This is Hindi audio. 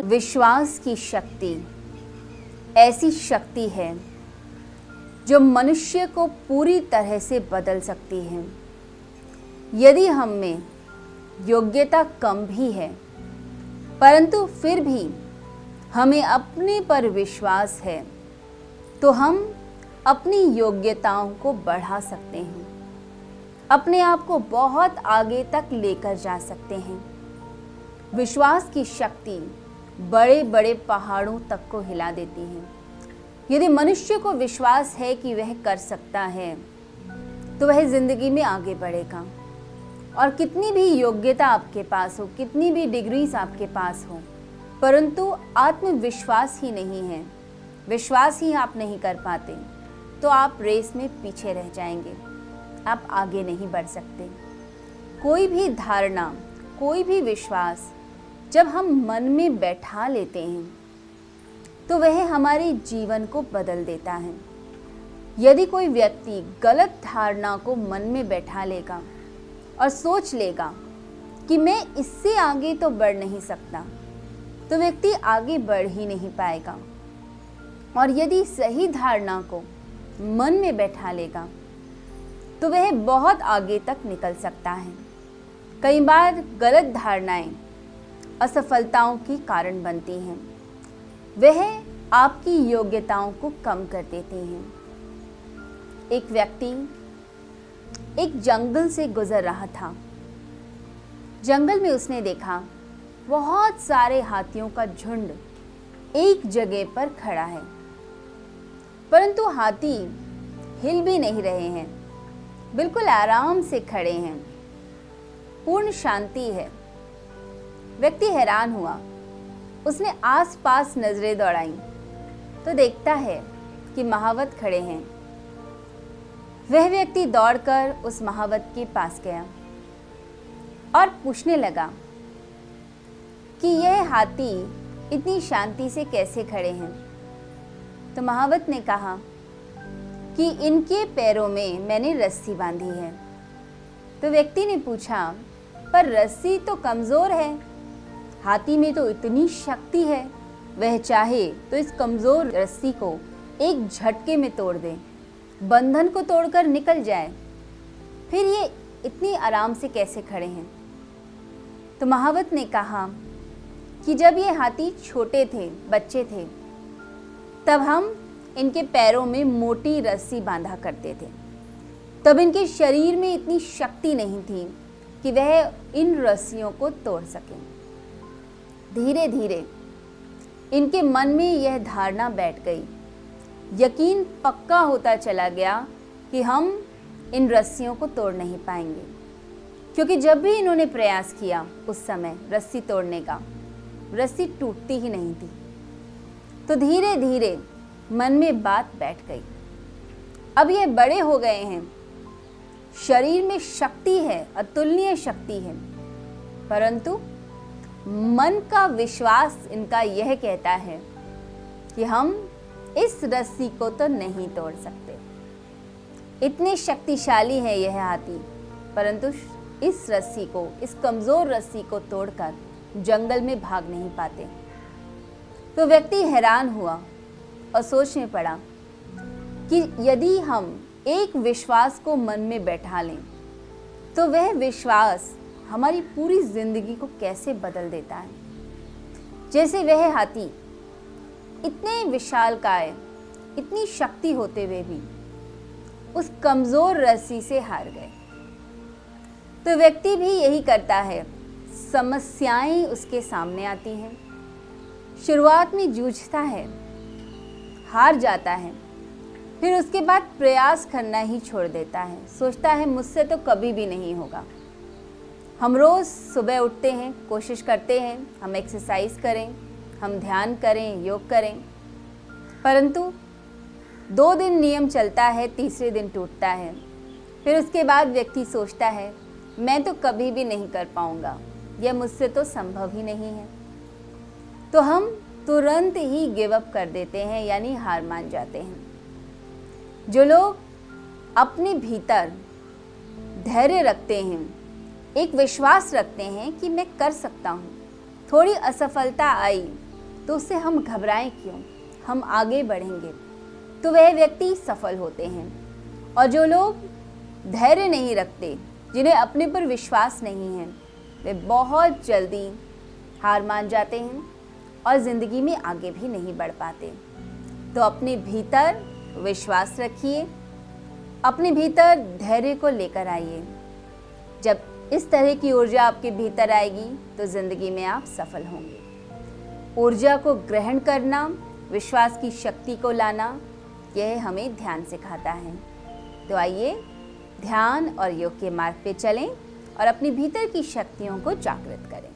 विश्वास की शक्ति। ऐसी शक्ति है, जो मनुष्य को पूरी तरह से बदल सकती है। यदि हम में योग्यता कम भी है, परंतु फिर भी हमें अपने पर विश्वास है तो हम अपनी योग्यताओं को बढ़ा सकते हैं। अपने आप को बहुत आगे तक लेकर जा सकते हैं। विश्वास की शक्ति बड़े बड़े पहाड़ों तक को हिला देती हैं। यदि मनुष्य को विश्वास है कि वह कर सकता है तो वह ज़िंदगी में आगे बढ़ेगा। और कितनी भी योग्यता आपके पास हो, कितनी भी डिग्रीज आपके पास हो, परंतु आत्मविश्वास ही नहीं है। विश्वास ही आप नहीं कर पाते तो आप रेस में पीछे रह जाएँगे। आप आगे नहीं बढ़ सकते। कोई भी धारणा, कोई भी विश्वास जब हम मन में बैठा लेते हैं तो वह हमारे जीवन को बदल देता है। यदि कोई व्यक्ति गलत धारणा को मन में बैठा लेगा और सोच लेगा कि मैं इससे आगे तो बढ़ नहीं सकता तो व्यक्ति आगे बढ़ ही नहीं पाएगा। और यदि सही धारणा को मन में बैठा लेगा तो वह बहुत आगे तक निकल सकता है। कई बार गलत धारणाएँ असफलताओं की कारण बनती हैं। वह आपकी योग्यताओं को कम कर देती हैं। एक व्यक्ति एक जंगल से गुजर रहा था। जंगल में उसने देखा, बहुत सारे हाथियों का झुंड एक जगह पर खड़ा है। परंतु हाथी हिल भी नहीं रहे हैं, बिल्कुल आराम से खड़े हैं। पूर्ण शांति है। व्यक्ति हैरान हुआ। उसने आसपास नज़रें दौड़ाई तो देखता है कि महावत खड़े हैं। वह व्यक्ति दौड़कर उस महावत के पास गया और पूछने लगा कि यह हाथी इतनी शांति से कैसे खड़े हैं? तो महावत ने कहा कि इनके पैरों में मैंने रस्सी बांधी है। तो व्यक्ति ने पूछा, पर रस्सी तो कमज़ोर है। हाथी में तो इतनी शक्ति है, वह चाहे तो इस कमज़ोर रस्सी को एक झटके में तोड़ दे, बंधन को तोड़कर निकल जाए। फिर ये इतनी आराम से कैसे खड़े हैं? तो महावत ने कहा कि जब ये हाथी छोटे थे, बच्चे थे, तब हम इनके पैरों में मोटी रस्सी बांधा करते थे। तब इनके शरीर में इतनी शक्ति नहीं थी कि वह इन रस्सियों को तोड़ सकें। धीरे धीरे इनके मन में यह धारणा बैठ गई। यकीन पक्का होता चला गया कि हम इन रस्सियों को तोड़ नहीं पाएँगे। क्योंकि जब भी इन्होंने प्रयास किया उस समय रस्सी तोड़ने का, रस्सी टूटती ही नहीं थी। तो धीरे धीरे मन में बात बैठ गई। अब ये बड़े हो गए हैं। शरीर में शक्ति है, अतुलनीय शक्ति है। परंतु मन का विश्वास इनका यह कहता है कि हम इस रस्सी को तो नहीं तोड़ सकते। इतने शक्तिशाली है यह हाथी, परंतु इस रस्सी को, इस कमज़ोर रस्सी को तोड़कर जंगल में भाग नहीं पाते। तो व्यक्ति हैरान हुआ और सोचने पड़ा कि यदि हम एक विश्वास को मन में बैठा लें तो वह विश्वास हमारी पूरी ज़िंदगी को कैसे बदल देता है? जैसे वह हाथी, इतने विशाल काय, इतनी शक्ति होते हुए भी, उस कमज़ोर रस्सी से हार गए। तो व्यक्ति भी यही करता है, समस्याएँ उसके सामने आती हैं। शुरुआत में जूझता है, हार जाता है, फिर उसके बाद प्रयास करना ही छोड़ देता है। सोचता है, मुझसे तो कभी भी नहीं होगा। हम रोज़ सुबह उठते हैं, कोशिश करते हैं, हम एक्सरसाइज करें, हम ध्यान करें, योग करें। परंतु दो दिन नियम चलता है, तीसरे दिन टूटता है। फिर उसके बाद व्यक्ति सोचता है, मैं तो कभी भी नहीं कर पाऊँगा। यह मुझसे तो संभव ही नहीं है। तो हम तुरंत ही गिव अप कर देते हैं, यानी हार मान जाते हैं। जो लोग अपने भीतर धैर्य रखते हैं एक विश्वास रखते हैं कि मैं कर सकता हूँ। थोड़ी असफलता आई तो उससे हम घबराएँ क्यों? हम आगे बढ़ेंगे तो वह व्यक्ति सफल होते हैं। और जो लोग धैर्य नहीं रखते, जिन्हें अपने पर विश्वास नहीं है, वे बहुत जल्दी हार मान जाते हैं और ज़िंदगी में आगे भी नहीं बढ़ पाते। तो अपने भीतर विश्वास रखिए, अपने भीतर धैर्य को लेकर आइए। जब इस तरह की ऊर्जा आपके भीतर आएगी तो ज़िंदगी में आप सफल होंगे। ऊर्जा को ग्रहण करना, विश्वास की शक्ति को लाना, यह हमें ध्यान सिखाता है। तो आइए, ध्यान और योग के मार्ग पे चलें और अपने भीतर की शक्तियों को जागृत करें।